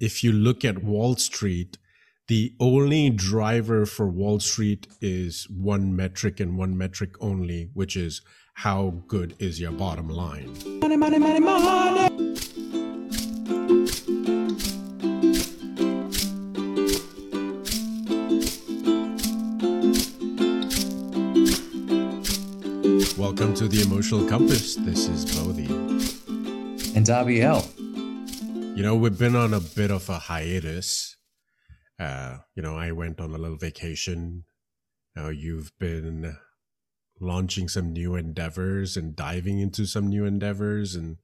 if you look at Wall Street, the only driver for Wall Street is one metric and one metric only, which is how good is your bottom line. Money, money, money, money. Welcome to the Emotional Compass. This is Bodhi. And Dabiel. You know, we've been on a bit of a hiatus. Uh, you know, I went on a little vacation. Now you've been launching some new endeavors and diving into some new endeavors and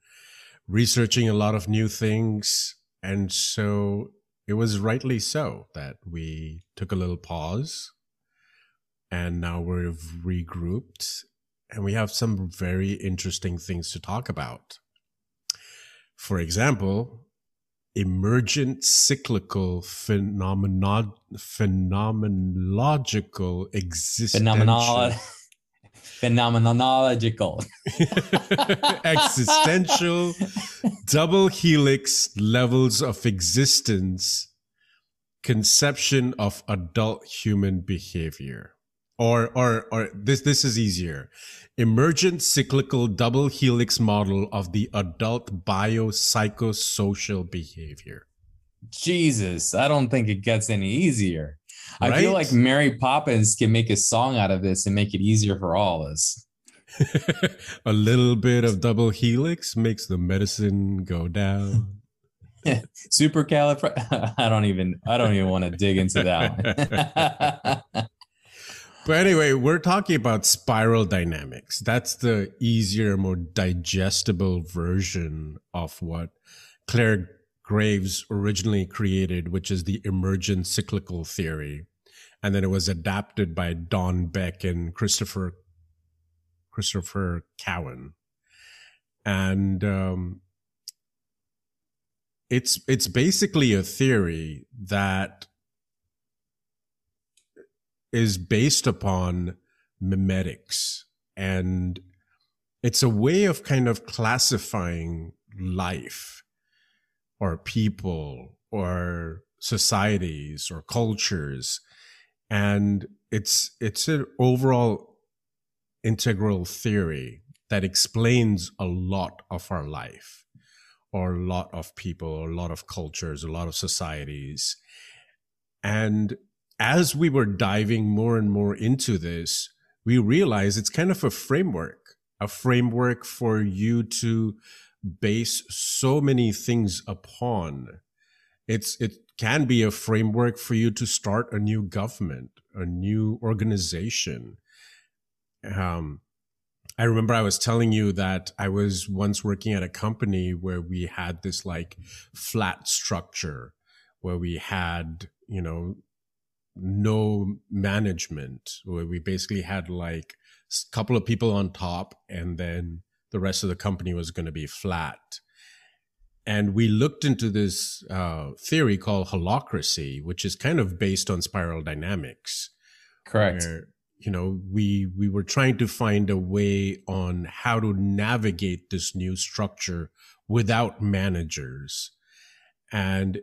researching a lot of new things. And so it was rightly so that we took a little pause and now we've regrouped and we have some very interesting things to talk about. For example, emergent cyclical phenomenon phenomenological existential. phenomenological. Existential double helix levels of existence conception of adult human behavior or or or this this is easier. Emergent cyclical double helix model of the adult biopsychosocial behavior. Jesus i don't think it gets any easier. Right? i feel like mary poppins can make a song out of this and make it easier for all of us. A little bit of double helix makes the medicine go down. Super califrag i don't even i don't even want to dig into that one but anyway, we're talking about spiral dynamics. That's the easier, more digestible version of what Clare Graves originally created, which is the emergent cyclical theory. And then it was adapted by Don Beck and Christopher Christopher Cowan. And um, it's it's basically a theory that is based upon memetics and it's a way of kind of classifying life or people or societies or cultures. And it's it's an overall integral theory that explains a lot of our life or a lot of people or a lot of cultures a lot of societies. And as we were diving more and more into this, we realized it's kind of a framework, a framework for you to base so many things upon. It's, it can be a framework for you to start a new government, a new organization. Um, I remember I was telling you that I was once working at a company where we had this like flat structure where we had, you know, no management. Where we basically had like a couple of people on top and then the rest of the company was going to be flat. And we looked into this uh, theory called holacracy which is kind of based on spiral dynamics. Correct. Where, you know we we were trying to find a way on how to navigate this new structure without managers. And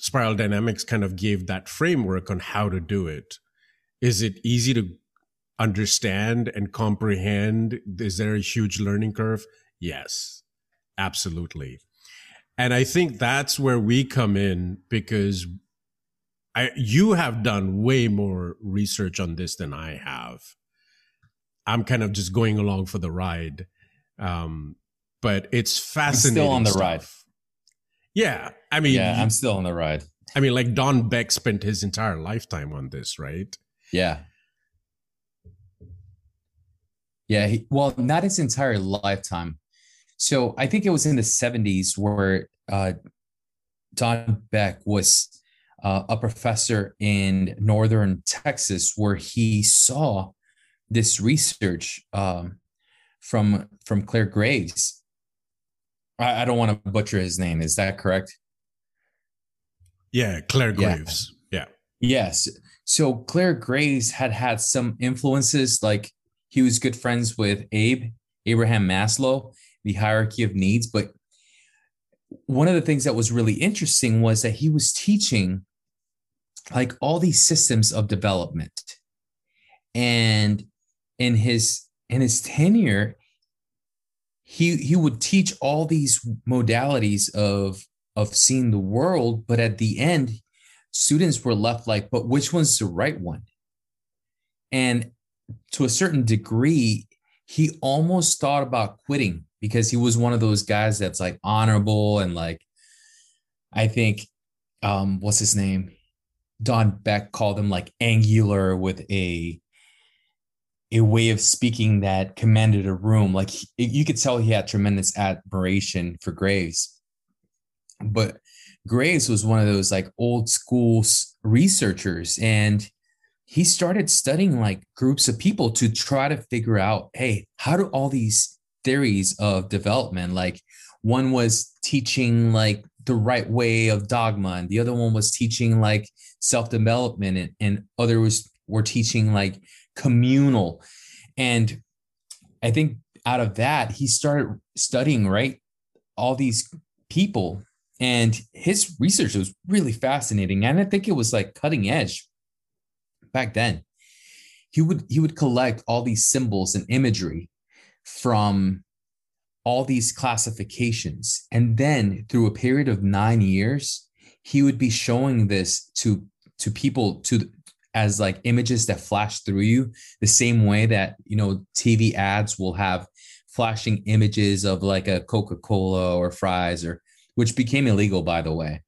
Spiral Dynamics kind of gave that framework on how to do it. Is it easy to understand and comprehend? Is there a huge learning curve? Yes, absolutely. And I think that's where we come in because I, you have done way more research on this than I have. I'm kind of just going along for the ride. Um, but it's fascinating. I'm still on the stuff. ride. Yeah. I mean, yeah, I'm still on the ride. I mean, like Don Beck spent his entire lifetime on this, right? Yeah. Yeah. He, well, not his entire lifetime. So I think it was in the 70s where uh, Don Beck was uh, a professor in northern Texas, where he saw this research um, from from Clare Graves I, I don't want to butcher his name. Is that correct? Yeah, Clare Graves. Yeah. yeah. Yes. So Clare Graves had had some influences, like he was good friends with Abe, Abraham Maslow, the hierarchy of needs. But one of the things that was really interesting was that he was teaching like all these systems of development and in his in his tenure he he would teach all these modalities of of seeing the world but at the end students were left like but which one's the right one and to a certain degree he almost thought about quitting because he was one of those guys that's like honorable and like i think um what's his name don beck called him like angular with a a way of speaking that commanded a room. Like you could tell he had tremendous admiration for Graves. But Graves was one of those like old school researchers and he started studying like groups of people to try to figure out, hey, how do all these theories of development like one was teaching like the right way of dogma and the other one was teaching like self-development and, and others were teaching like communal. And I think out of that, he started studying, right? All these people. And his research was really fascinating. And I think it was like cutting edge back then. He would he would collect all these symbols and imagery from all these classifications. And then through a period of nine years, he would be showing this to to people to as like images that flash through you the same way that you know tv ads will have flashing images of like a coca-cola or fries or which became illegal by the way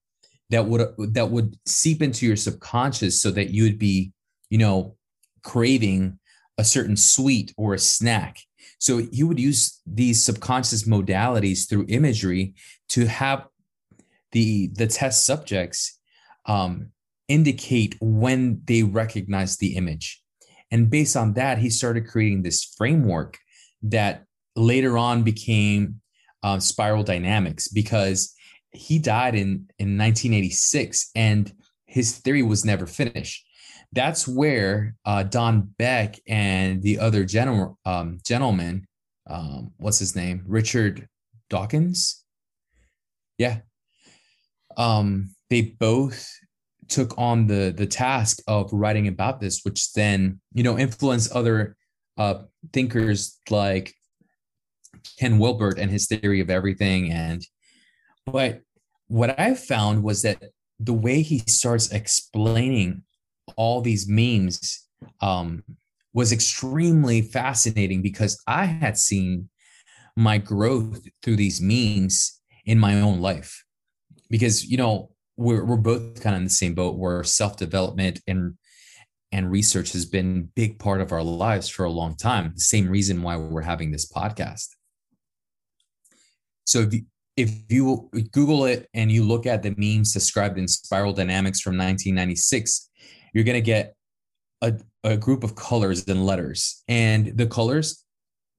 that would that would seep into your subconscious so that you would be you know craving a certain sweet or a snack so you would use these subconscious modalities through imagery to have the the test subjects um, indicate when they recognize the image. And based on that, he started creating this framework that later on became uh, spiral dynamics because he died in, in 1986 and his theory was never finished. That's where uh, Don Beck and the other general, um, gentleman, um, what's his name? Richard Dawkins. Yeah. Um, they both took on the the task of writing about this, which then you know influenced other uh, thinkers like Ken Wilber and his theory of everything. And but what I found was that the way he starts explaining all these memes um, was extremely fascinating because I had seen my growth through these memes in my own life. Because you know, we're we're both kind of in the same boat where self development and and research has been a big part of our lives for a long time. The same reason why we're having this podcast. So if you, if you Google it and you look at the memes described in Spiral Dynamics from 1996, you're going to get a, a group of colors and letters. And the colors,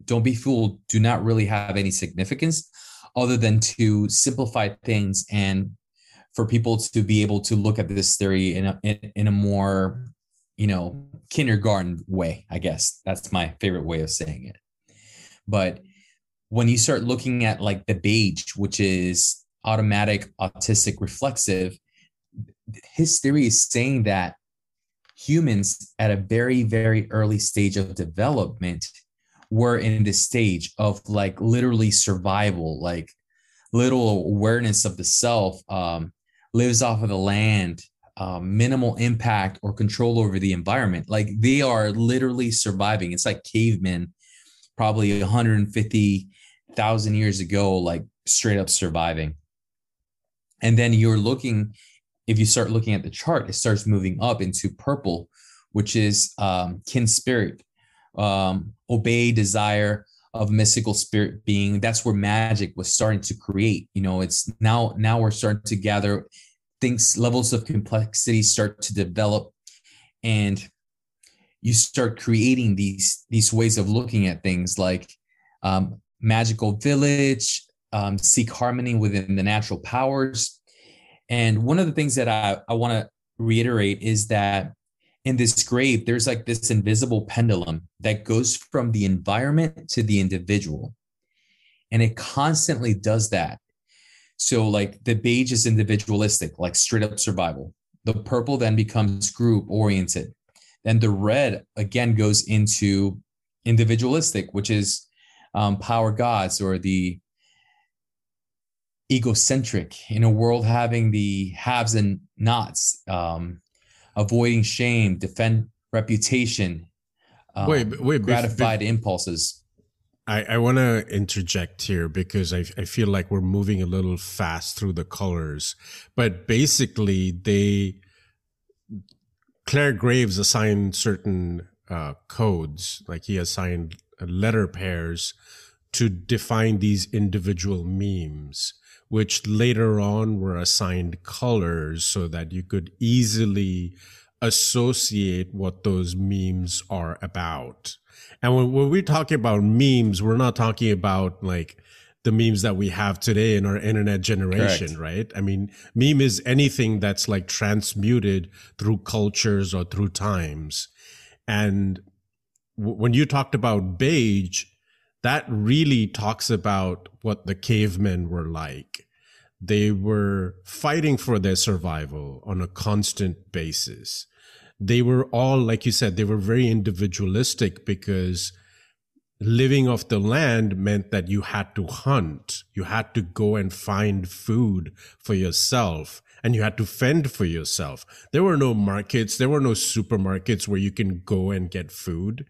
don't be fooled, do not really have any significance other than to simplify things and for people to be able to look at this theory in a, in, in a more you know kindergarten way i guess that's my favorite way of saying it but when you start looking at like the beige which is automatic autistic reflexive his theory is saying that humans at a very very early stage of development were in this stage of like literally survival like little awareness of the self um, lives off of the land, um, minimal impact or control over the environment. Like they are literally surviving. It's like cavemen, probably 150,000 years ago, like straight up surviving. And then you're looking, if you start looking at the chart, it starts moving up into purple, which is um, kin spirit, um, obey, desire, of mystical spirit being that's where magic was starting to create you know it's now now we're starting to gather things levels of complexity start to develop and you start creating these these ways of looking at things like um, magical village um, seek harmony within the natural powers and one of the things that i, I want to reiterate is that in this grave, there's like this invisible pendulum that goes from the environment to the individual. And it constantly does that. So like the beige is individualistic, like straight up survival. The purple then becomes group oriented. Then the red again goes into individualistic, which is um, power gods or the egocentric in a world having the haves and nots, um, avoiding shame, defend reputation, um, wait, wait, gratified be, be, impulses. I, I want to interject here because I, I feel like we're moving a little fast through the colors. But basically, they Clare Graves assigned certain uh, codes, like he assigned letter pairs to define these individual memes, which later on were assigned colors so that you could easily associate what those memes are about. And when, when we're talking about memes, we're not talking about like the memes that we have today in our internet generation, Correct. right? I mean, meme is anything that's like transmuted through cultures or through times. And when you talked about beige, that really talks about what the cavemen were like. They were fighting for their survival on a constant basis they were all, like you said, they were very individualistic because living off the land meant that you had to hunt. You had to go and find food for yourself and you had to fend for yourself. There were no markets. There were no supermarkets where you can go and get food.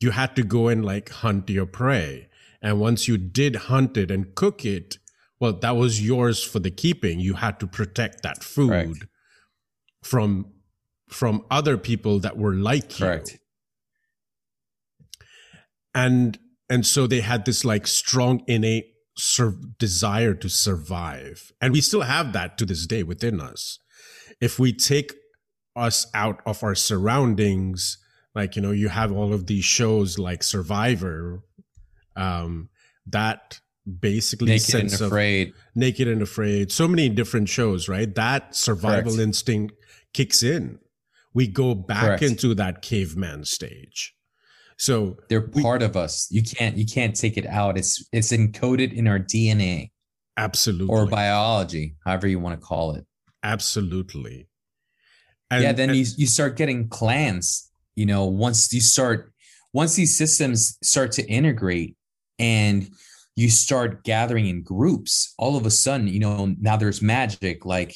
You had to go and like hunt your prey. And once you did hunt it and cook it, well, that was yours for the keeping. You had to protect that food from from other people that were like Correct. you. And and so they had this like strong innate sur- desire to survive. And we still have that to this day within us. If we take us out of our surroundings, like you know, you have all of these shows like Survivor, um, that basically naked sense and afraid. of naked and afraid. So many different shows, right? That survival Correct. instinct kicks in we go back Correct. into that caveman stage. So they're part we, of us. You can't you can't take it out. It's it's encoded in our DNA. Absolutely. Or biology, however you want to call it. Absolutely. And, yeah, then and, you you start getting clans, you know, once you start once these systems start to integrate and you start gathering in groups, all of a sudden, you know, now there's magic like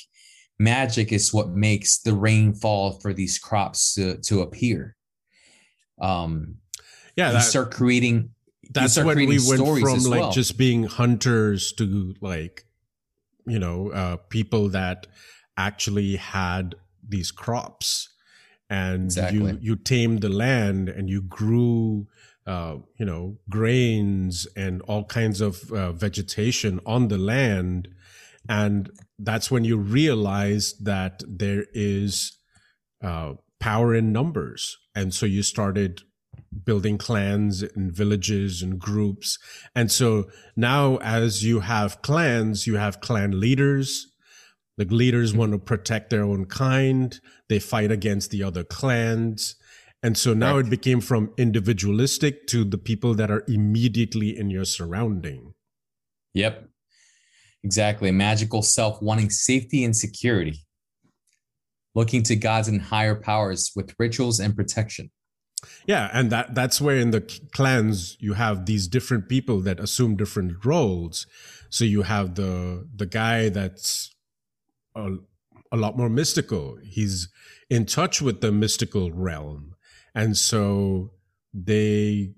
magic is what makes the rainfall for these crops to, to appear. Um, yeah, you that, start creating. That's start when we went from like well. just being hunters to like, you know, uh, people that actually had these crops, and exactly. you you tamed the land and you grew. Uh, you know, grains and all kinds of uh, vegetation on the land, and that's when you realize that there is uh, power in numbers. And so you started building clans and villages and groups. And so now, as you have clans, you have clan leaders. The leaders want to protect their own kind. They fight against the other clans. And so now right. it became from individualistic to the people that are immediately in your surrounding. Yep. Exactly. Magical self wanting safety and security, looking to gods and higher powers with rituals and protection. Yeah, and that that's where in the clans you have these different people that assume different roles. So you have the the guy that's a, a lot more mystical. He's in touch with the mystical realm. And so they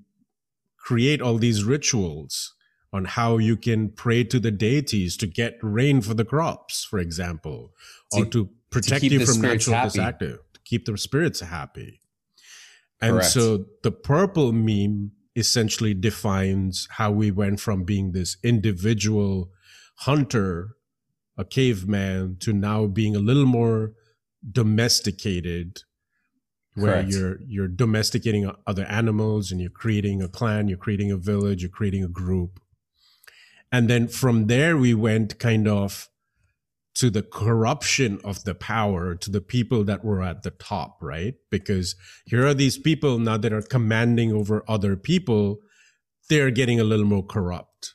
create all these rituals on how you can pray to the deities to get rain for the crops, for example, to, or to protect to you from natural happy. disaster, to keep the spirits happy. And Correct. so the purple meme essentially defines how we went from being this individual hunter, a caveman, to now being a little more domesticated where Correct. you're you're domesticating other animals and you're creating a clan, you're creating a village, you're creating a group. And then from there, we went kind of to the corruption of the power to the people that were at the top, right? Because here are these people now that are commanding over other people. They're getting a little more corrupt.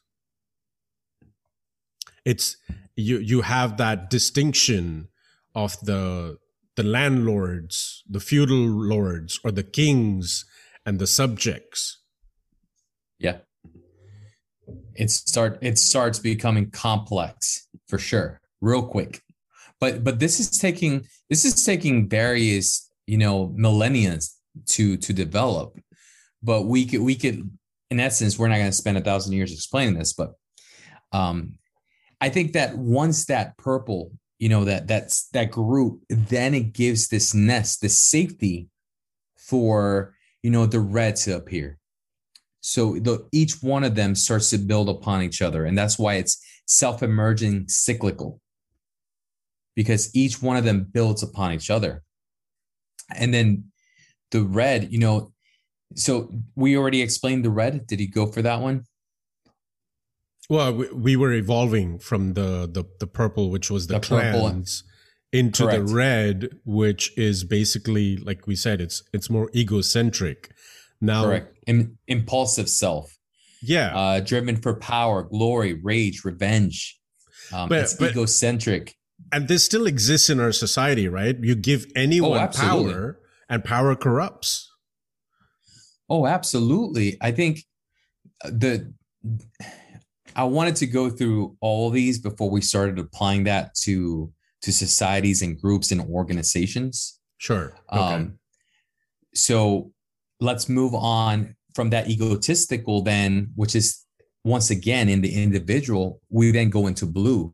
it's you you have that distinction of the the landlords, the feudal lords, or the kings and the subjects. Yeah. It start it starts becoming complex for sure, real quick. But but this is taking this is taking various, you know, millennia to to develop. But we could we could in essence, we're not going to spend a thousand years explaining this, but um I think that once that purple, you know, that that's that group, then it gives this nest, this safety for you know the red to appear. So the, each one of them starts to build upon each other, and that's why it's self-emerging cyclical, because each one of them builds upon each other. And then the red, you know, so we already explained the red. Did he go for that one? Well, we, we were evolving from the, the the purple, which was the, the clans, into Correct. the red, which is basically like we said, it's it's more egocentric. Now, Correct. Im- impulsive self. Yeah. Uh, driven for power, glory, rage, revenge. Um, but, it's but, egocentric. And this still exists in our society, right? You give anyone oh, power, and power corrupts. Oh, absolutely. I think the I wanted to go through all these before we started applying that to to societies and groups and organizations. Sure. Okay. Um, so let's move on from that egotistical then, which is once again in the individual, we then go into blue,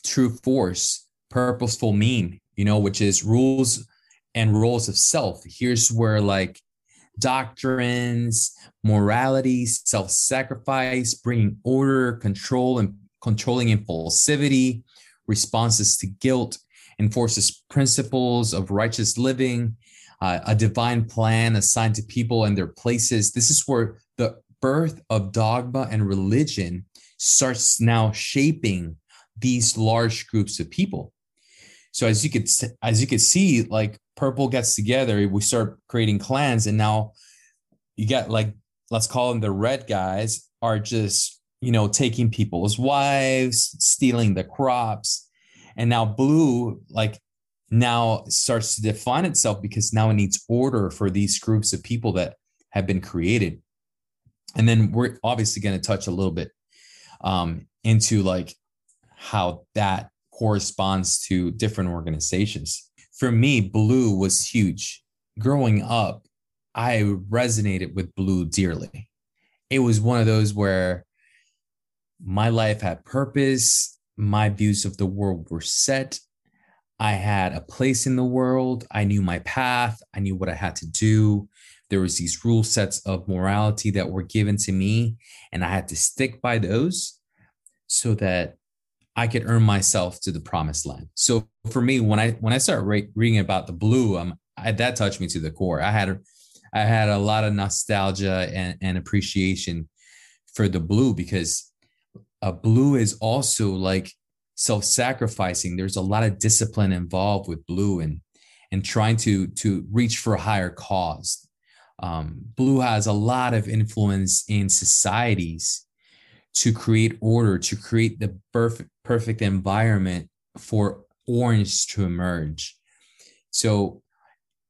true force, purposeful mean, you know, which is rules and roles of self. Here's where like doctrines, morality, self sacrifice, bringing order, control, and controlling impulsivity, responses to guilt, enforces principles of righteous living, uh, a divine plan assigned to people and their places. This is where the birth of dogma and religion starts now shaping these large groups of people. So as you could as you could see, like purple gets together, we start creating clans, and now you get like let's call them the red guys are just you know taking people's wives, stealing the crops, and now blue like now starts to define itself because now it needs order for these groups of people that have been created. And then we're obviously going to touch a little bit um, into like how that corresponds to different organizations. For me, blue was huge. Growing up, I resonated with blue dearly. It was one of those where my life had purpose, my views of the world were set. I had a place in the world. I knew my path. I knew what I had to do. There was these rule sets of morality that were given to me, and I had to stick by those so that I could earn myself to the promised land. So for me, when I when I started re- reading about the blue, um, I, that touched me to the core. I had I had a lot of nostalgia and, and appreciation for the blue because a blue is also like self-sacrificing. There's a lot of discipline involved with blue and and trying to to reach for a higher cause. Um, blue has a lot of influence in societies to create order, to create the perfect, perfect environment for orange to emerge. So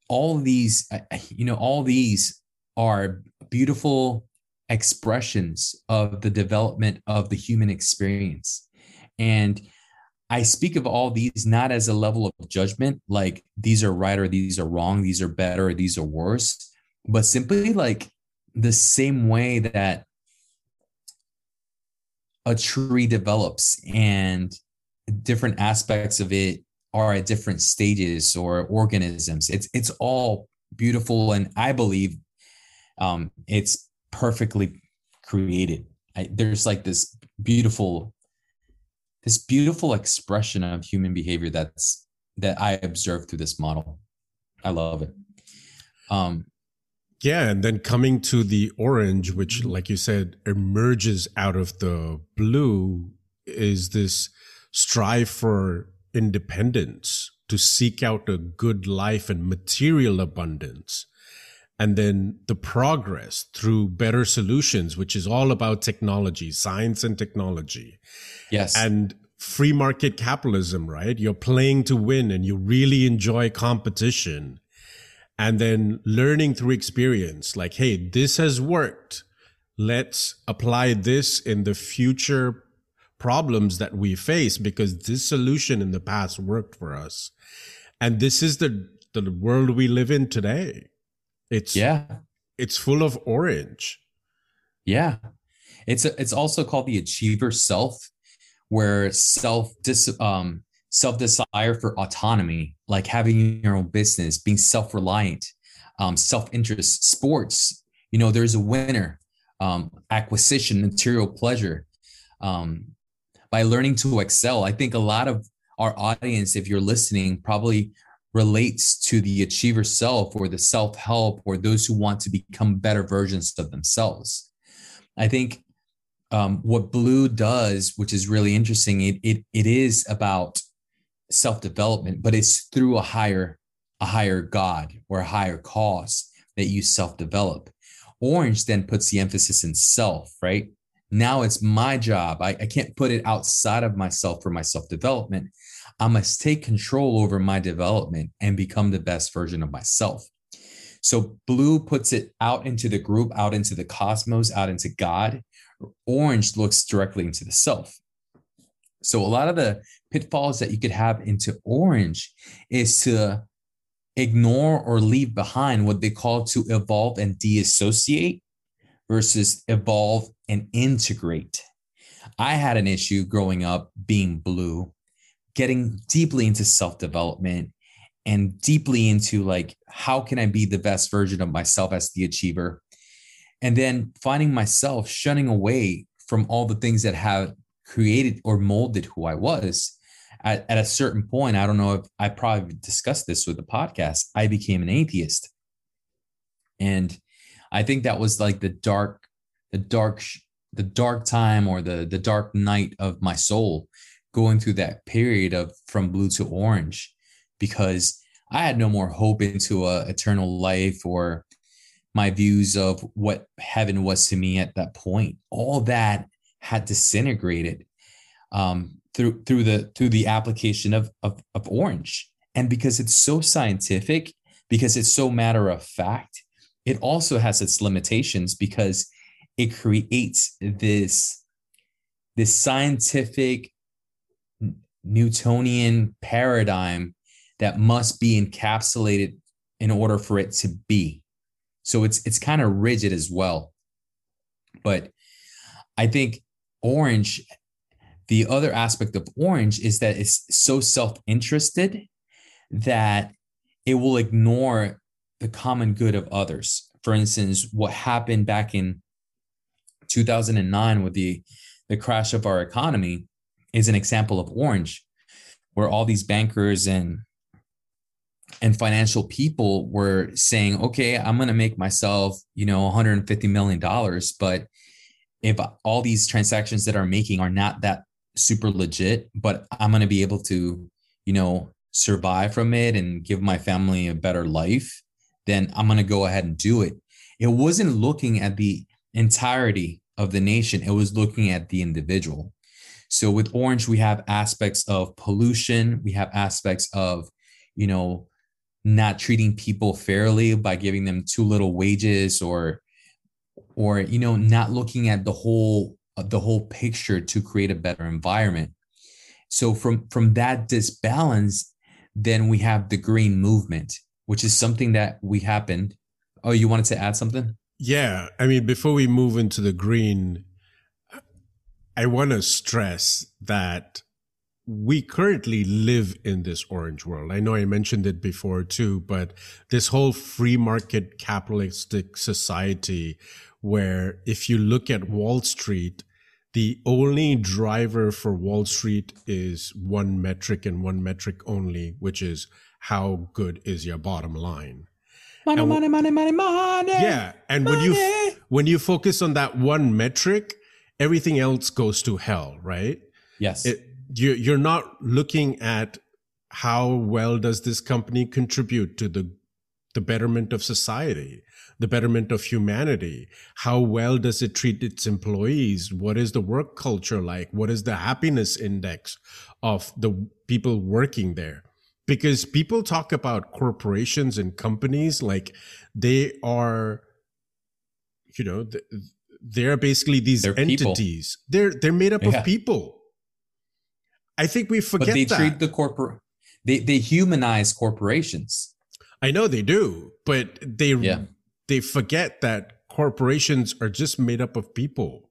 all these, you know, all these are beautiful expressions of the development of the human experience. And I speak of all these not as a level of judgment, like these are right or these are wrong, these are better or these are worse, but simply like the same way that a tree develops and different aspects of it are at different stages or organisms. It's it's all beautiful and i believe um, it's perfectly created. I, there's like this beautiful this beautiful expression of human behavior that's that i observe through this model. I love it. Um yeah, and then coming to the orange, which, mm-hmm. like you said, emerges out of the blue, is this strive for independence, to seek out a good life and material abundance. And then the progress through better solutions, which is all about technology, science and technology. Yes. And free market capitalism, right? You're playing to win and you really enjoy competition. And then learning through experience, like, hey, this has worked. Let's apply this in the future problems that we face because this solution in the past worked for us. And this is the, the world we live in today. It's yeah, it's full of orange. Yeah. It's a, it's also called the achiever self where self dis um self desire for autonomy, like having your own business, being self reliant, um, self interest, sports. You know, there's a winner. Um, acquisition, material pleasure. Um, by learning to excel, I think a lot of our audience, if you're listening, probably relates to the achiever self or the self help or those who want to become better versions of themselves. I think um, what Blue does, which is really interesting, it it, it is about self development, but it's through a higher a higher God or a higher cause that you self develop. Orange then puts the emphasis in self, right? Now it's my job. I, I can't put it outside of myself for my self development. I must take control over my development and become the best version of myself. So blue puts it out into the group, out into the cosmos, out into God. Orange looks directly into the self. So a lot of the pitfalls that you could have into orange is to ignore or leave behind what they call to evolve and deassociate versus evolve and integrate. I had an issue growing up being blue, getting deeply into self development and deeply into like, how can I be the best version of myself as the achiever? And then finding myself shunning away from all the things that have created or molded who I was. At, at a certain point, I don't know if I probably discussed this with the podcast, I became an atheist. And I think that was like the dark, the dark, the dark time or the the dark night of my soul going through that period of from blue to orange because I had no more hope into a eternal life or my views of what heaven was to me at that point. All that had disintegrated um, through through the through the application of, of of orange. And because it's so scientific, because it's so matter of fact, it also has its limitations because it creates this this scientific Newtonian paradigm that must be encapsulated in order for it to be. So it's it's kind of rigid as well. But I think orange the other aspect of orange is that it's so self-interested that it will ignore the common good of others. For instance, what happened back in 2009 with the the crash of our economy is an example of orange where all these bankers and and financial people were saying, okay, I'm going to make myself, you know, 150 million dollars, but if all these transactions that are making are not that super legit, but I'm going to be able to, you know, survive from it and give my family a better life, then I'm going to go ahead and do it. It wasn't looking at the entirety of the nation, it was looking at the individual. So with Orange, we have aspects of pollution, we have aspects of, you know, not treating people fairly by giving them too little wages or or you know not looking at the whole uh, the whole picture to create a better environment. So from from that disbalance then we have the green movement which is something that we happened. Oh you wanted to add something? Yeah i mean before we move into the green i want to stress that we currently live in this orange world. I know I mentioned it before too, but this whole free market capitalistic society where if you look at Wall Street, the only driver for Wall Street is one metric and one metric only, which is how good is your bottom line. Money, and, money, money, money, money. Yeah, and money. when you when you focus on that one metric, everything else goes to hell, right? Yes. It, you, you're not looking at how well does this company contribute to the the betterment of society, the betterment of humanity. How well does it treat its employees? What is the work culture like? What is the happiness index of the people working there? Because people talk about corporations and companies like they are, you know, they're basically these they're entities. People. They're they're made up yeah. of people. I think we forget but they that. treat the corporate they they humanize corporations. I know they do, but they yeah. They forget that corporations are just made up of people.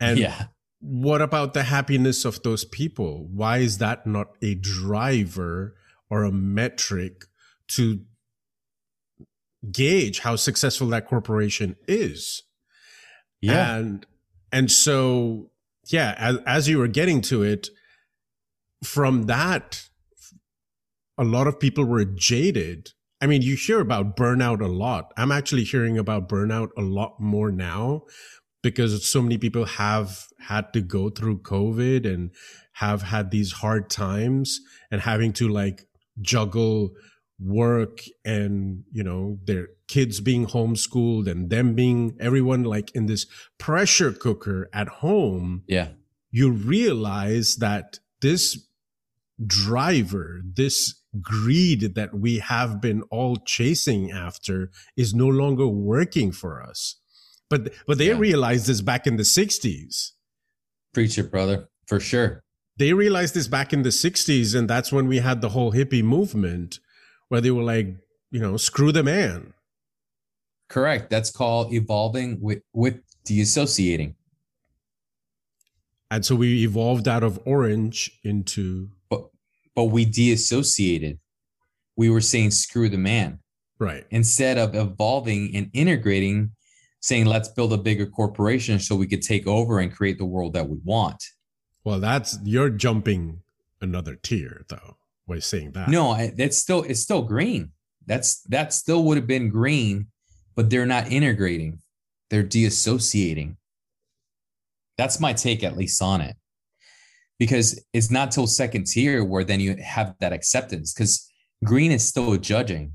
And yeah. what about the happiness of those people? Why is that not a driver or a metric to gauge how successful that corporation is? Yeah. And and so yeah, as, as you were getting to it, from that, a lot of people were jaded. I mean, you hear about burnout a lot. I'm actually hearing about burnout a lot more now because so many people have had to go through COVID and have had these hard times and having to like juggle work and, you know, their kids being homeschooled and them being everyone like in this pressure cooker at home. Yeah. You realize that this driver, this greed that we have been all chasing after is no longer working for us. But but they yeah. realized this back in the 60s. Preach it, brother, for sure. They realized this back in the 60s, and that's when we had the whole hippie movement where they were like, you know, screw the man. Correct. That's called evolving with with deassociating. And so we evolved out of orange into but we deassociated. We were saying, screw the man. Right. Instead of evolving and integrating, saying, let's build a bigger corporation so we could take over and create the world that we want. Well, that's you're jumping another tier though by saying that. No, I, that's still it's still green. That's that still would have been green, but they're not integrating. They're deassociating. That's my take at least on it because it's not till second tier where then you have that acceptance because green is still judging.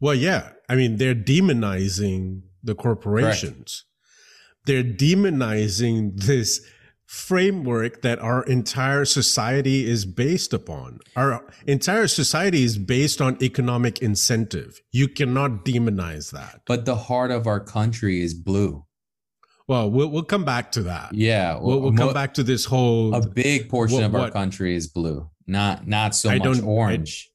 Well yeah. I mean they're demonizing the corporations. Correct. they're demonizing this framework that our entire society is based upon. Our entire society is based on economic incentive. You cannot demonize that. But the heart of our country is blue well, we'll we'll come back to that. Yeah, we'll, we'll come back to this whole. A big portion what, of our what, country is blue, not not so I much orange.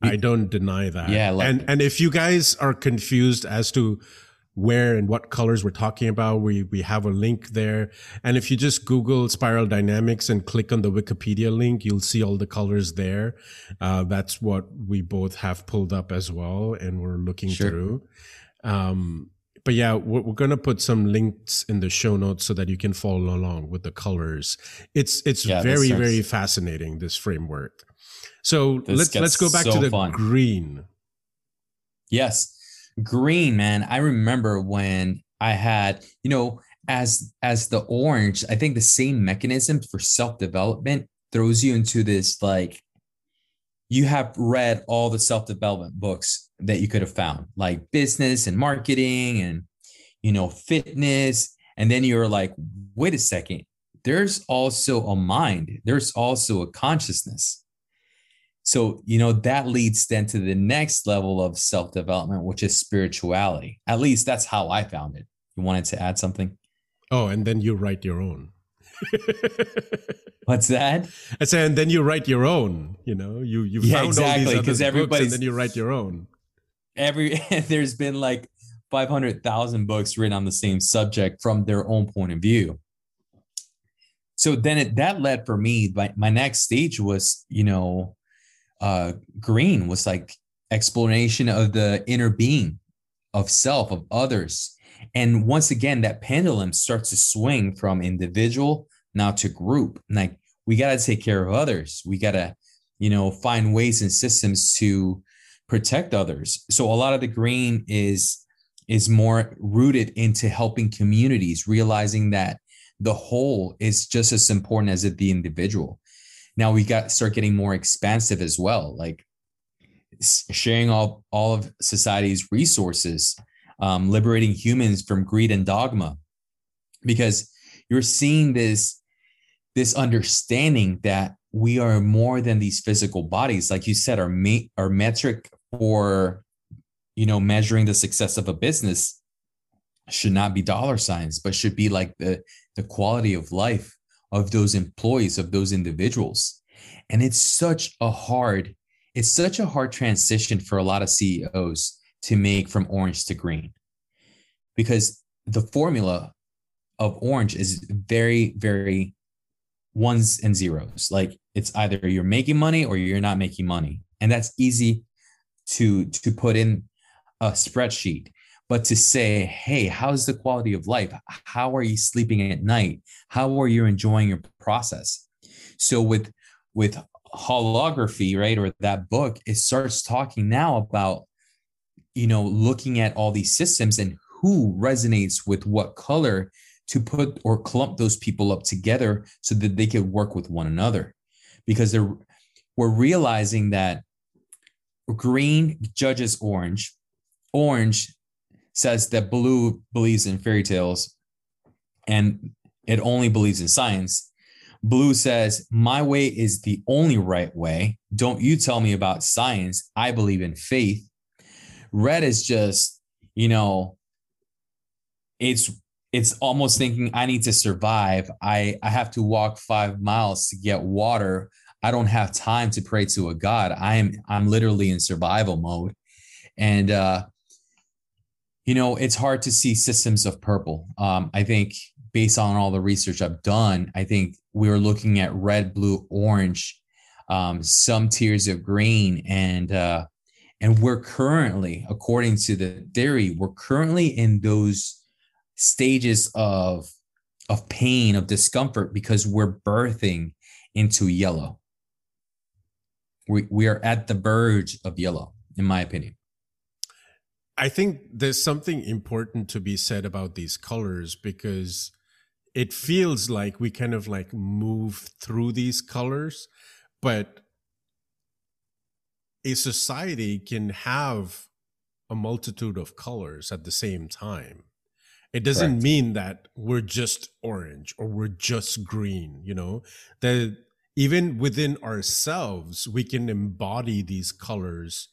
I, I, don't deny that. Yeah, like, and and if you guys are confused as to where and what colors we're talking about, we we have a link there. And if you just Google spiral dynamics and click on the Wikipedia link, you'll see all the colors there. Uh, that's what we both have pulled up as well, and we're looking sure. through. Um, but yeah, we're, we're going to put some links in the show notes so that you can follow along with the colors. It's it's yeah, very very fascinating this framework. So this let's let's go back so to the fun. green. Yes, green man. I remember when I had you know as as the orange. I think the same mechanism for self development throws you into this like you have read all the self development books that you could have found, like business and marketing and, you know, fitness. And then you're like, wait a second, there's also a mind, there's also a consciousness. So, you know, that leads then to the next level of self development, which is spirituality. At least that's how I found it. You wanted to add something? Oh, and then you write your own. What's that? I said, and then you write your own. You know, you you yeah, found exactly, all these because everybody, and then you write your own. Every there's been like five hundred thousand books written on the same subject from their own point of view. So then it, that led for me. My, my next stage was, you know, uh, green was like explanation of the inner being, of self, of others, and once again, that pendulum starts to swing from individual now to group. Like we got to take care of others. We got to, you know, find ways and systems to protect others. So a lot of the green is is more rooted into helping communities, realizing that the whole is just as important as the individual. Now we got start getting more expansive as well. Like sharing all, all of society's resources, um, liberating humans from greed and dogma. Because you're seeing this, this understanding that we are more than these physical bodies. Like you said, our, me- our metric for you know measuring the success of a business should not be dollar signs but should be like the the quality of life of those employees of those individuals. And it's such a hard it's such a hard transition for a lot of CEOs to make from orange to green. Because the formula of orange is very very ones and zeros. Like it's either you're making money or you're not making money. And that's easy to to put in a spreadsheet but to say hey how's the quality of life? How are you sleeping at night? How are you enjoying your process? So with with holacracy right or that book it starts talking now about you know looking at all these systems and who resonates with what color to put or clump those people up together so that they could work with one another. Because they're we're realizing that green judges orange Orange says that blue believes in fairy tales and it only believes in science. Blue says, My way is the only right way. Don't you tell me about science. I believe in faith. Red is just, you know, it's it's almost thinking I need to survive. I I have to walk 5 miles to get water. I don't have time to pray to a god. I am I'm literally in survival mode. And uh you know, it's hard to see systems of purple. Um, I think based on all the research I've done, I think we are looking at red, blue, orange, um, some tiers of green, and uh, and we're currently, according to the theory, we're currently in those stages of of pain, of discomfort, because we're birthing into yellow. We we are at the verge of yellow, in my opinion. I think there's something important to be said about these colors because it feels like we kind of like move through these colors, but a society can have a multitude of colors at the same time. It doesn't Correct. mean that we're just orange or we're just green, you know, that even within ourselves, we can embody these colors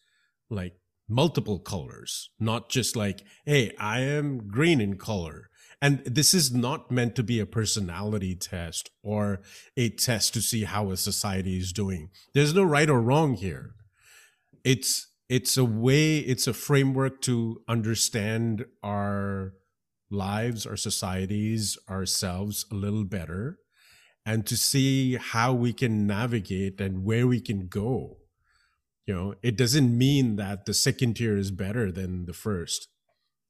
like multiple colors, not just like, hey, I am green in color. And this is not meant to be a personality test or a test to see how a society is doing. There's no right or wrong here. It's it's a way, it's a framework to understand our lives, our societies, ourselves a little better and to see how we can navigate and where we can go. You know it doesn't mean that the second tier is better than the first.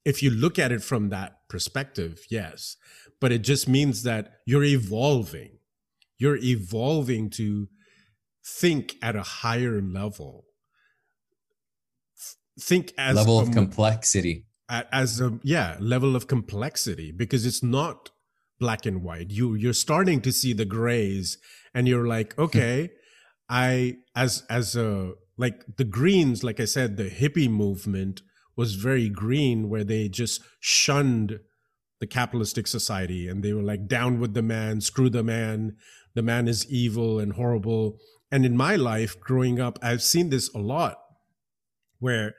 If you look at it from that perspective yes. But it just means that you're evolving. You're evolving to think at a higher level. Think as level of a, complexity. as a yeah level of complexity because it's not black and white you you're starting to see the grays and you're like okay i as as a like the Greens, like I said, the hippie movement was very green, where they just shunned the capitalistic society and they were like, down with the man, screw the man, the man is evil and horrible. And in my life growing up, I've seen this a lot where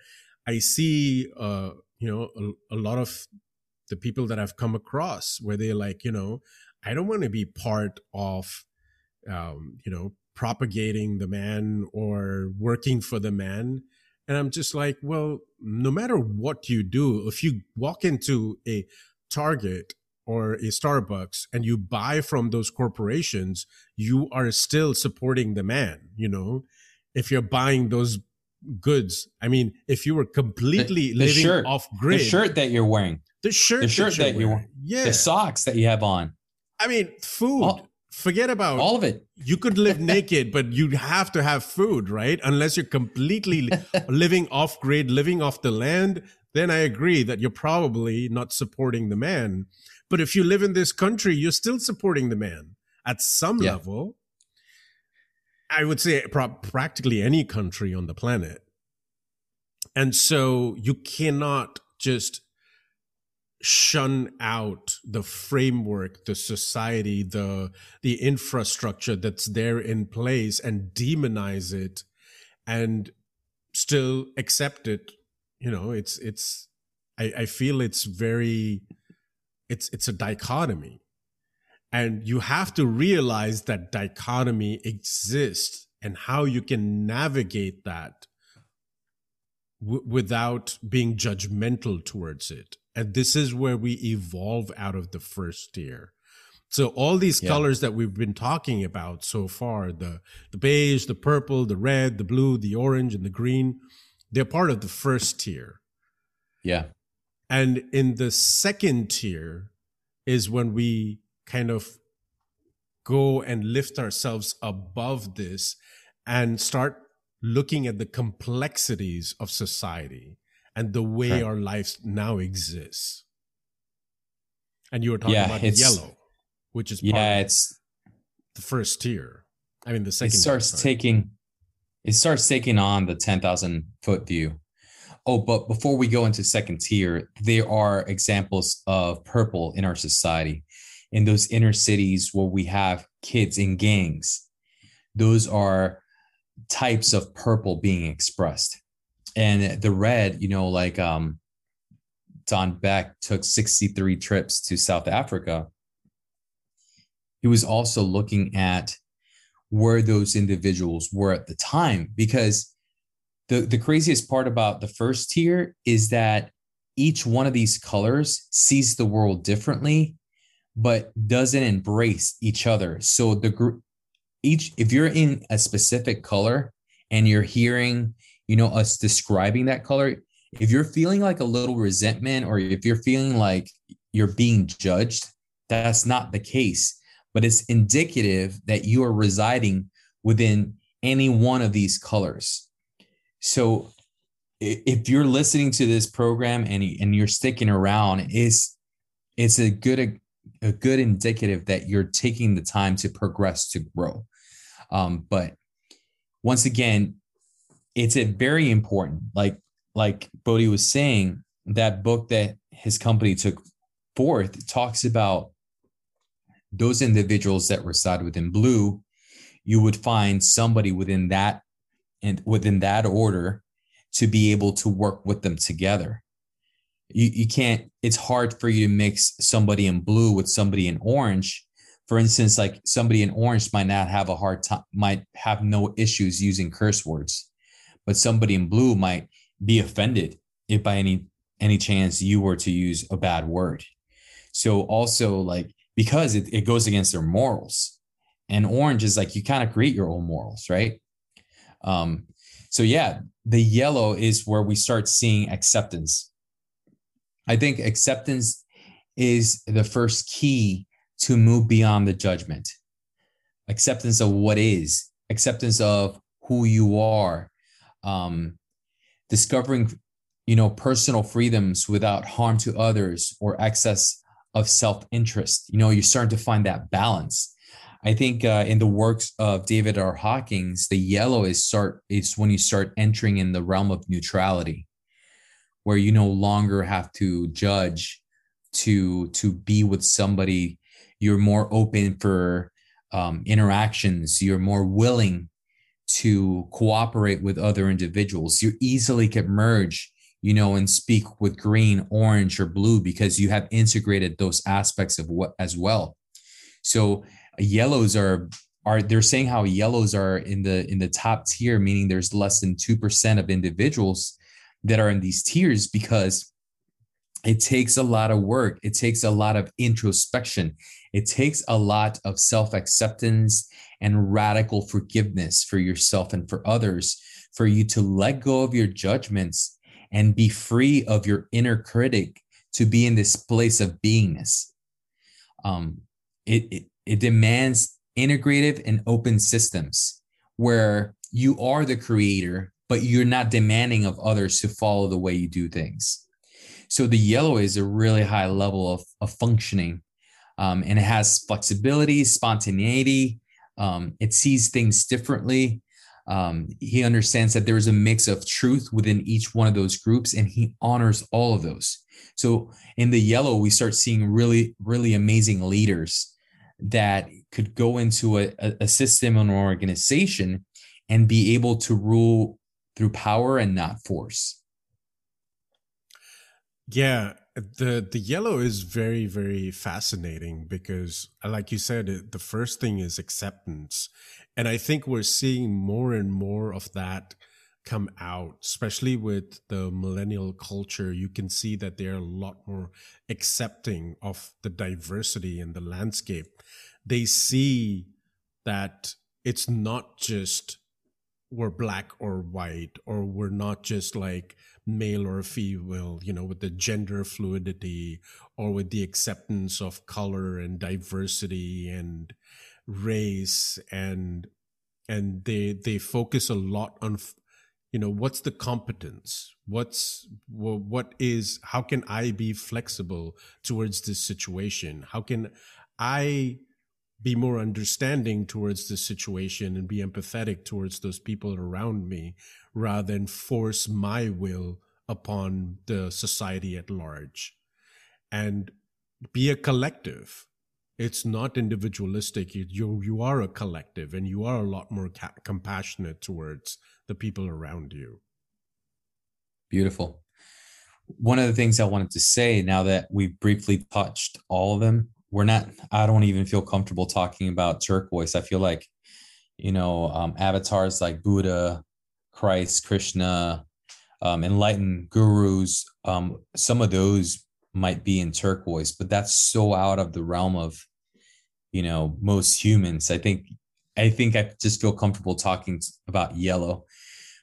I see, uh, you know, a, a lot of the people that I've come across where they're like, you know, I don't want to be part of, um, you know, propagating the man or working for the man. And I'm just like, well, no matter what you do, if you walk into a Target or a Starbucks and you buy from those corporations, you are still supporting the man, you know? If you're buying those goods, I mean, if you were completely the, the living shirt, off grid, the shirt that you're wearing, the shirt, the shirt that, you're, wearing, yeah, the socks that you have on. I mean, food. All, forget about all of it. You could live naked, but you have to have food, right? Unless you're completely living off grid, living off the land, then I agree that you're probably not supporting the man. But if you live in this country, you're still supporting the man at some yeah. level. I would say practically any country on the planet. And so you cannot just shun out the framework the society the the infrastructure that's there in place and demonize it and still accept it. You know it's it's i i feel it's very it's it's a dichotomy. And you have to realize that dichotomy exists and how you can navigate that w- without being judgmental towards it and this is where we evolve out of the first tier. So all these yeah. colors that we've been talking about so far the the beige the purple the red the blue the orange and the green they're part of the first tier. Yeah. And in the second tier is when we kind of go and lift ourselves above this and start looking at the complexities of society and the way our lives now exists. And you were talking yeah, about yellow, which is yeah, it's the first tier. I mean, the second. It starts tier, taking, it starts taking on the ten thousand foot view. Oh, but before we go into second tier, there are examples of purple in our society, in those inner cities where we have kids in gangs. Those are types of purple being expressed and the red you know like um don beck took 63 trips to south africa. He was also looking at where those individuals were at the time because the the craziest part about the first tier is that each one of these colors sees the world differently but doesn't embrace each other. So the group each if you're in a specific color and you're hearing you know, us describing that color, if you're feeling like a little resentment or if you're feeling like you're being judged, that's not the case. But it's indicative that you are residing within any one of these colors. So if you're listening to this program and, and you're sticking around, it's it's a good a good indicative that you're taking the time to progress to grow. Um, but once again, it's a very important like like bodhi was saying that book that his company took forth talks about those individuals that reside within blue. You would find somebody within that and within that order to be able to work with them together. You, you can't it's hard for you to mix somebody in blue with somebody in orange. For instance like somebody in orange might not have a hard time might have no issues using curse words but somebody in blue might be offended if by any any chance you were to use a bad word. So also like because it, it goes against their morals. And orange is like you kind of create your own morals right? Um so yeah the yellow is where we start seeing acceptance. I think acceptance is the first key to move beyond the judgment. Acceptance of what is acceptance of who you are um, discovering you know personal freedoms without harm to others or excess of self-interest. You know you're starting to find that balance. I think uh, in the works of david r. Hawkins the yellow is start is when you start entering in the realm of neutrality where you no longer have to judge to to be with somebody. You're more open for um, interactions. You're more willing to cooperate with other individuals. You easily can merge, you know, and speak with green, orange, or blue because you have integrated those aspects of what as well. So yellows are are they're saying how yellows are in the in the top tier, meaning there's less than two percent of individuals that are in these tiers because it takes a lot of work. It takes a lot of introspection. It takes a lot of self acceptance and radical forgiveness for yourself and for others, for you to let go of your judgments and be free of your inner critic to be in this place of beingness. Um, it, it, it demands integrative and open systems where you are the creator, but you're not demanding of others to follow the way you do things. So the yellow is a really high level of, of functioning um, and it has flexibility, spontaneity, um, it sees things differently. um, he understands that there is a mix of truth within each one of those groups and he honors all of those so in the yellow we start seeing really really amazing leaders that could go into a, a system and organization and be able to rule through power and not force yeah the the yellow is very very fascinating because uh, like you said the first thing is acceptance and I think we're seeing more and more of that come out, especially with the millennial culture. You can see that they're a lot more accepting of the diversity in the landscape. They see that it's not just we're black or white, or we're not just like male or female, you know, with the gender fluidity or with the acceptance of color and diversity and race and and they they focus a lot on you know what's the competence? What's what is how can i be flexible towards this situation? How can i be more understanding towards the situation and be empathetic towards those people around me rather than force my will upon the society at large. And be a collective. It's not individualistic. You you are a collective and you are a lot more ca- compassionate towards the people around you. Beautiful. One of the things i wanted to say now that we briefly touched all of them we're not i don't even feel comfortable talking about turquoise i feel like you know um, avatars like buddha christ krishna um, enlightened gurus um, some of those might be in turquoise, but that's so out of the realm of, you know, most humans. I think, I think I just feel comfortable talking about yellow.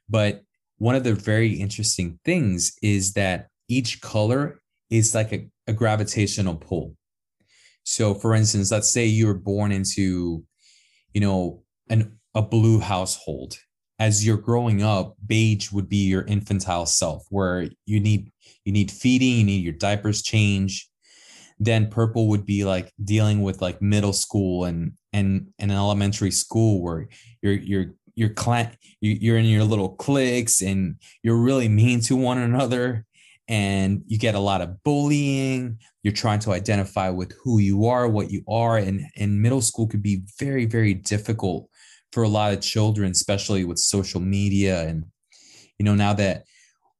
But one of the very interesting things is that each color is like a, a gravitational pull. So, for instance, let's say you were born into, you know, an a blue household as you're growing up, beige would be your infantile self, where you need you need feeding, you need your diapers change. Then purple would be like dealing with like middle school and and and elementary school where you're you're you're clan you're in your little cliques and you're really mean to one another and you get a lot of bullying you're trying to identify with who you are what you are and in middle school could be very very difficult for a lot of children, especially with social media. And, you know, now that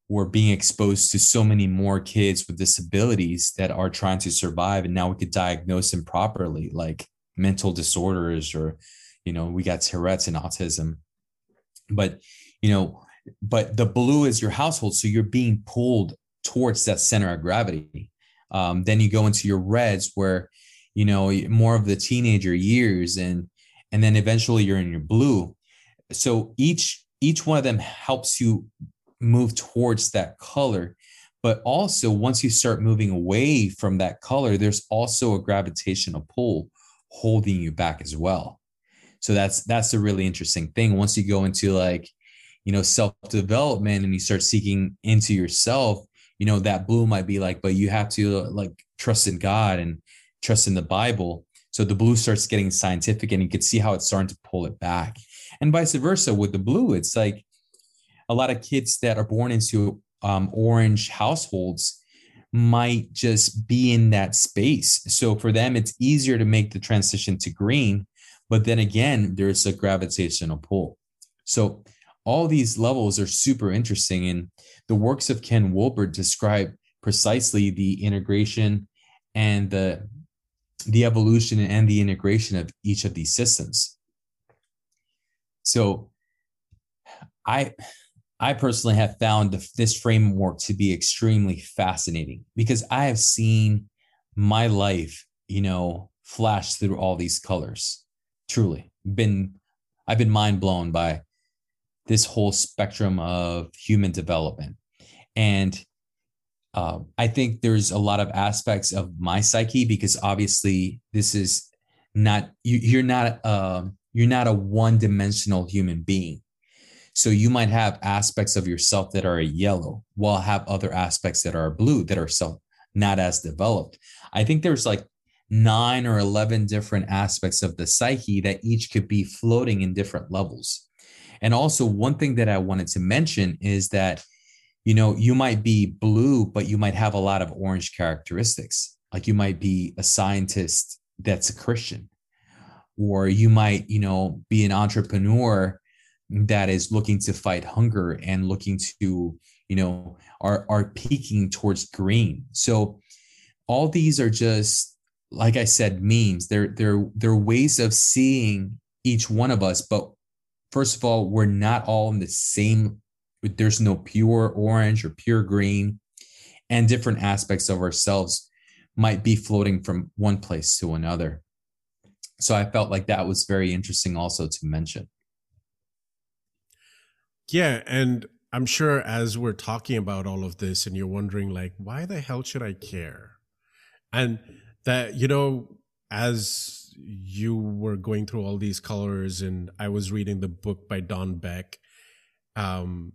we're being exposed to so many more kids with disabilities that are trying to survive, and now we could diagnose them properly, like mental disorders or, you know, we got Tourette's and autism. But, you know, but the blue is your household. So you're being pulled towards that center of gravity. Um, then you go into your reds where, you know, more of the teenager years and and then eventually you're in your blue. So each each one of them helps you move towards that color. But also once you start moving away from that color there's also a gravitational pull holding you back as well. So that's that's a really interesting thing. Once you go into like you know self development and you start seeking into yourself you know that blue might be like but you have to like trust in god and trust in the bible so the blue starts getting scientific and you can see how it's starting to pull it back. And vice versa with the blue, it's like a lot of kids that are born into um, orange households might just be in that space. So for them, it's easier to make the transition to green. But then again, there's a gravitational pull. So all these levels are super interesting. And the works of Ken Wilber describe precisely the integration and the the evolution and the integration of each of these systems. So I I personally have found this framework to be extremely fascinating because I have seen my life, you know, flash through all these colors. Truly, been I've been mind blown by this whole spectrum of human development. And uh, I think there's a lot of aspects of my psyche because obviously this is not you, you're not uh, you're not a one dimensional human being. So you might have aspects of yourself that are yellow, while have other aspects that are blue that are self not as developed. I think there's like nine or 11 different aspects of the psyche that each could be floating in different levels. And also, one thing that I wanted to mention is that, you know, you might be blue, but you might have a lot of orange characteristics. Like you might be a scientist that's a Christian, or you might, you know, be an entrepreneur that is looking to fight hunger and looking to, you know, are are peaking towards green. So all these are just like I said, memes. They're they're they're ways of seeing each one of us. But first of all, we're not all in the same. There's no pure orange or pure green, and different aspects of ourselves might be floating from one place to another. So I felt like that was very interesting also to mention. Yeah, and I'm sure as we're talking about all of this and you're wondering like why the hell should I care? And that you know as you were going through all these colors and I was reading the book by Don Beck. Um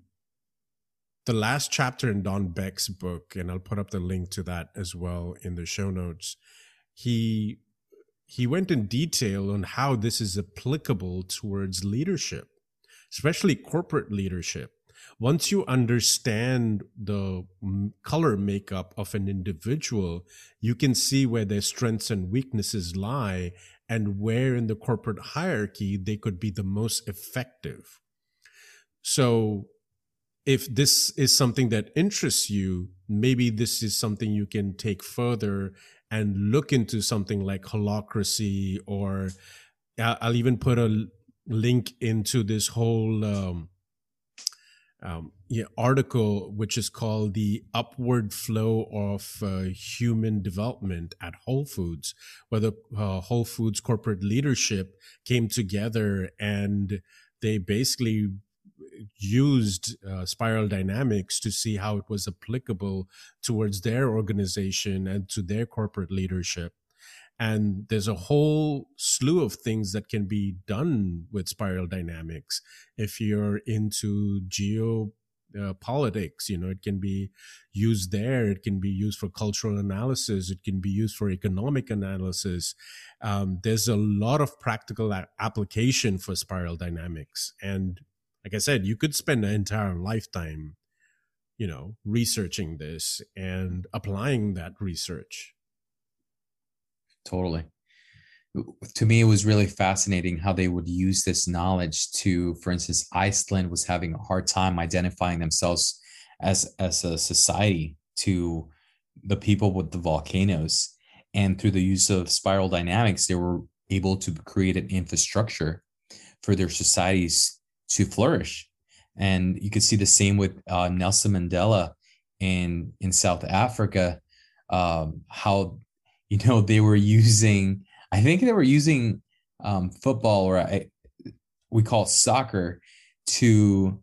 the last chapter in Don Beck's book and I'll put up the link to that as well in the show notes he he went in detail on how this is applicable towards leadership especially corporate leadership once you understand the color makeup of an individual, you can see where their strengths and weaknesses lie and where in the corporate hierarchy they could be the most effective. So, if this is something that interests you, maybe this is something you can take further and look into something like holacracy, or I'll even put a link into this whole um, um, yeah, article, which is called The Upward Flow of uh, Human Development at Whole Foods, where the uh, Whole Foods corporate leadership came together and they basically used uh, spiral dynamics to see how it was applicable towards their organization and to their corporate leadership and there's a whole slew of things that can be done with spiral dynamics if you're into geo uh, politics you know it can be used there it can be used for cultural analysis it can be used for economic analysis. Um, there's a lot of practical application for spiral dynamics. And like i said you could spend an entire lifetime you know researching this and applying that research Totally. To me, it was really fascinating how they would use this knowledge to, for instance, Iceland was having a hard time identifying themselves as as a society to the people with the volcanoes. And through the use of spiral dynamics, they were able to create an infrastructure for their societies to flourish. And you could see the same with uh, Nelson Mandela in in South Africa, um, how you know they were using i think they were using um, football or I, we call soccer to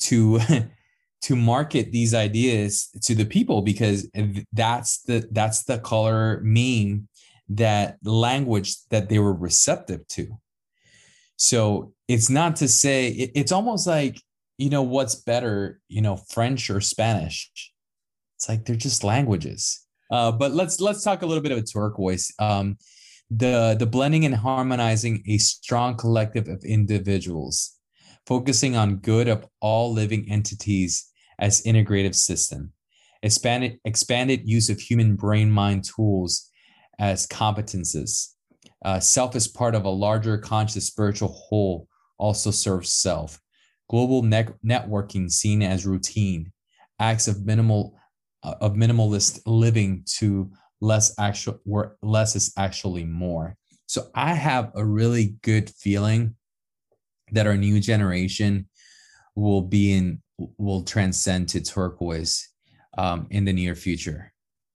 to to market these ideas to the people because that's the that's the color meme that language that they were receptive to. So it's not to say it, it's almost like you know what's better you know french or spanish? It's like they're just languages uh, but let's let's talk a little bit about turquoise. Um, the the blending and harmonizing a strong collective of individuals, focusing on good of all living entities as integrative system, expanded expanded use of human brain mind tools as competences. Uh, self is part of a larger conscious spiritual whole. Also serves self. Global ne- networking seen as routine, acts of minimal of minimalist living to less actual where less is actually more. So I have a really good feeling that our new generation will be in will transcend to turquoise um, in the near future.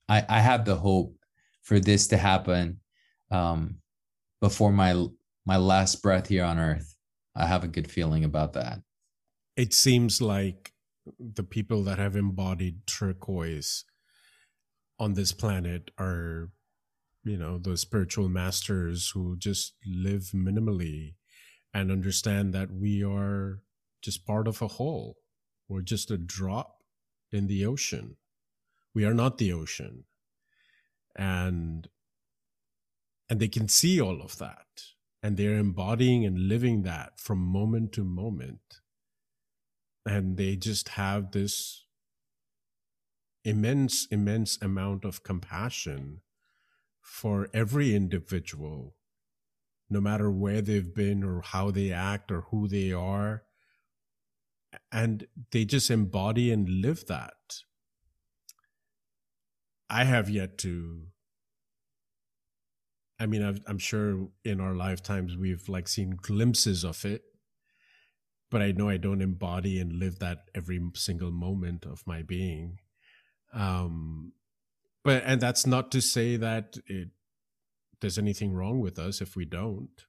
I, I have the hope for this to happen um, before my my last breath here on earth. I have a good feeling about that. It seems like the people that have embodied turquoise on this planet are you know the spiritual masters who just live minimally and understand that we are just part of a whole. We're just a drop in the ocean. We are not the ocean. And and they can see all of that. And they're embodying and living that from moment to moment and they just have this immense, immense amount of compassion for every individual, no matter where they've been or how they act or who they are. And they just embody and live that. I have yet to. I mean, i am sure in our lifetimes we've like seen glimpses of it, but I know I don't embody and live that every single moment of my being. Um, but and that's not to say that it, there's anything wrong with us if we don't.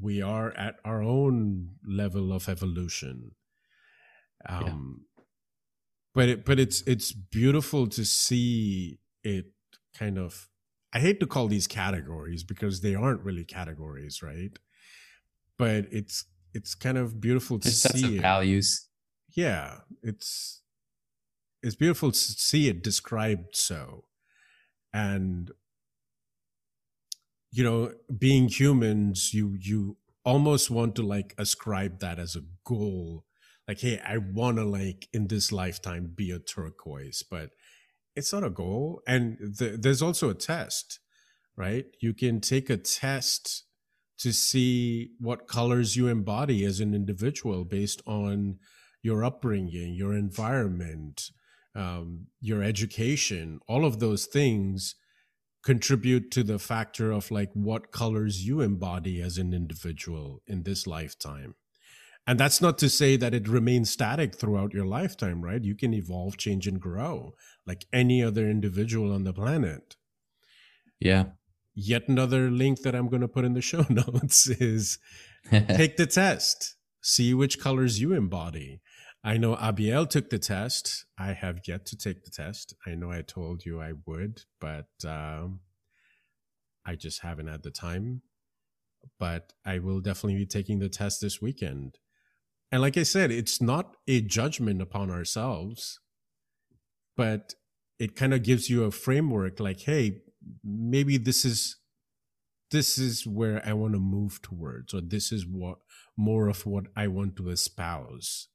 We are at our own level of evolution. Um, yeah. But it, but it's it's beautiful to see it kind of. I hate to call these categories because they aren't really categories, right? But it's it's kind of beautiful to There's see it. values. Yeah, it's it's beautiful to see it described so, and you know, being humans, you you almost want to like ascribe that as a goal. Like, hey, I want to like in this lifetime be a turquoise, but it's not a goal. And th- there's also a test, right? You can take a test to see what colors you embody as an individual based on your upbringing, your environment, um, your education, all of those things contribute to the factor of like what colors you embody as an individual in this lifetime. And that's not to say that it remains static throughout your lifetime, right? You can evolve, change, and grow like any other individual on the planet. Yeah yet another link that I'm going to put in the show notes is take the test, see which colors you embody. I know Abiel took the test. I have yet to take the test. I know I told you I would, but um, I just haven't had the time. But I will definitely be taking the test this weekend. And like I said, it's not a judgment upon ourselves, but it kind of gives you a framework like, hey, maybe this is this is where I want to move towards, or this is what more of what I want to espouse.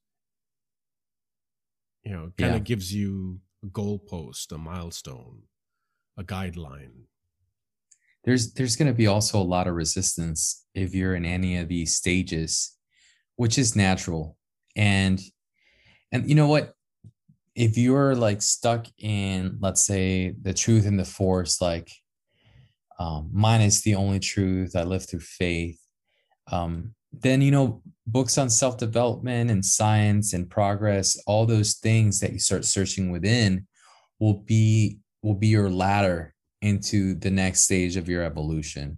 You know, kind of yeah. gives you a goalpost, a milestone, a guideline. There's there's going to be also a lot of resistance if you're in any of these stages, which is natural. And and you know what? If you're like stuck in let's say the truth and the force like um, mine is the only truth i live through faith um, then you know books on self-development and science and progress all those things that you start searching within will be will be your ladder into the next stage of your evolution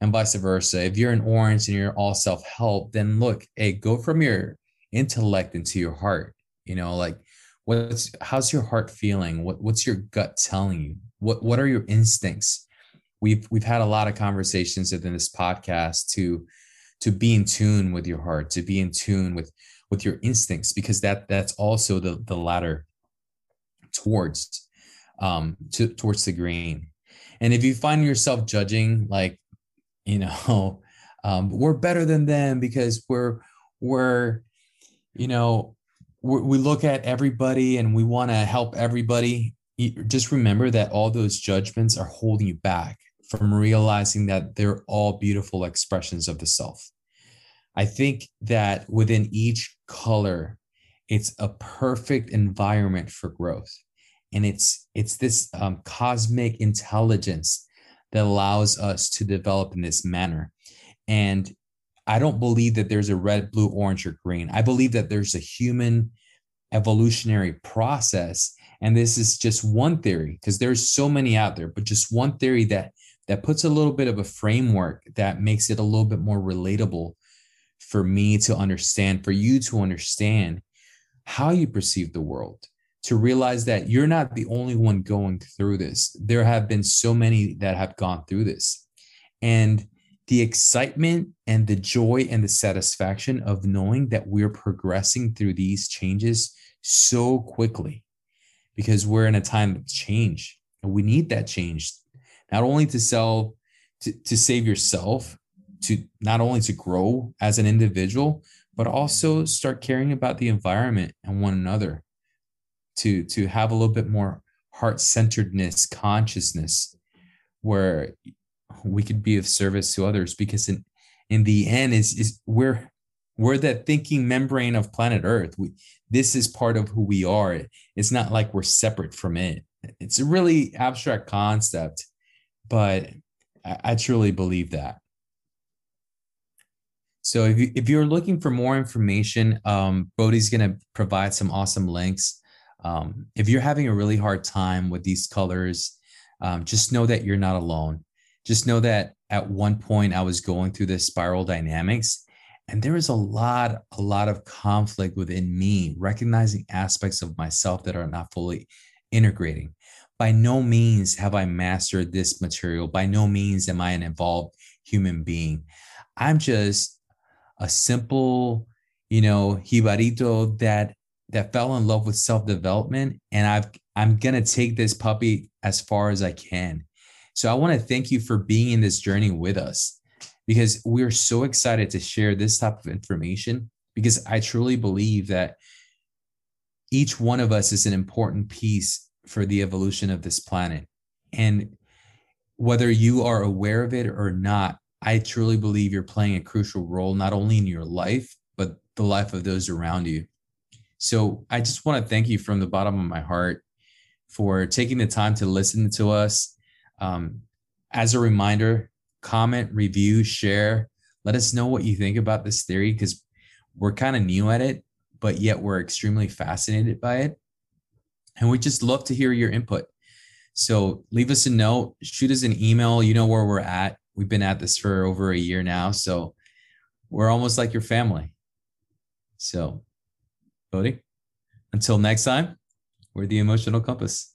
and vice versa. If you're an orange and you're all self-help then look hey go from your intellect into your heart you know like what's how's your heart feeling? What what's your gut telling you? What what are your instincts? We've we've had a lot of conversations within this podcast to to be in tune with your heart to be in tune with with your instincts because that that's also the the ladder towards um to towards the green and if you find yourself judging like you know um we're better than them because we're we're you know we look at everybody and we want to help everybody. Just remember that all those judgments are holding you back from realizing that they're all beautiful expressions of the self. I think that within each color it's a perfect environment for growth. And it's it's this um, cosmic intelligence that allows us to develop in this manner. And I don't believe that there's a red, blue, orange, or green. I believe that there's a human evolutionary process. And this is just one theory because there's so many out there, but just one theory that that puts a little bit of a framework that makes it a little bit more relatable for me to understand, for you to understand how you perceive the world, to realize that you're not the only one going through this. There have been so many that have gone through this. And the excitement and the joy and the satisfaction of knowing that we're progressing through these changes so quickly. Because we're in a time of change and we need that change not only to sell to, to save yourself to not only to grow as an individual but also start caring about the environment and one another to to have a little bit more heart-centeredness consciousness where we could be of service to others because in in the end is is we're we're that thinking membrane of planet earth. We this is part of who we are. It's not like we're separate from it. It's a really abstract concept but i, I truly believe that. So if, you, if you're looking for more information um, bodhi's going to provide some awesome links. Um, if you're having a really hard time with these colors um, just know that you're not alone just know that at one point I was going through this spiral dynamics and there was a lot a lot of conflict within me recognizing aspects of myself that are not fully integrating. By no means have i mastered this material. By no means am i an evolved human being. I'm just a simple you know jibarito that that fell in love with self-development and i've i'm gonna take this puppy as far as i can so I want to thank you for being in this journey with us because we're so excited to share this type of information because I truly believe that each one of us is an important piece for the evolution of this planet. And whether you are aware of it or not, I truly believe you're playing a crucial role, not only in your life, but the life of those around you. So I just want to thank you from the bottom of my heart for taking the time to listen to us um, as a reminder, comment, review, share. Let us know what you think about this theory because we're kind of new at it, but yet we're extremely fascinated by it. And we just love to hear your input. So leave us a note, shoot us an email. You know where we're at. We've been at this for over a year now. So we're almost like your family. So, Bodhi, until next time, we're the emotional compass.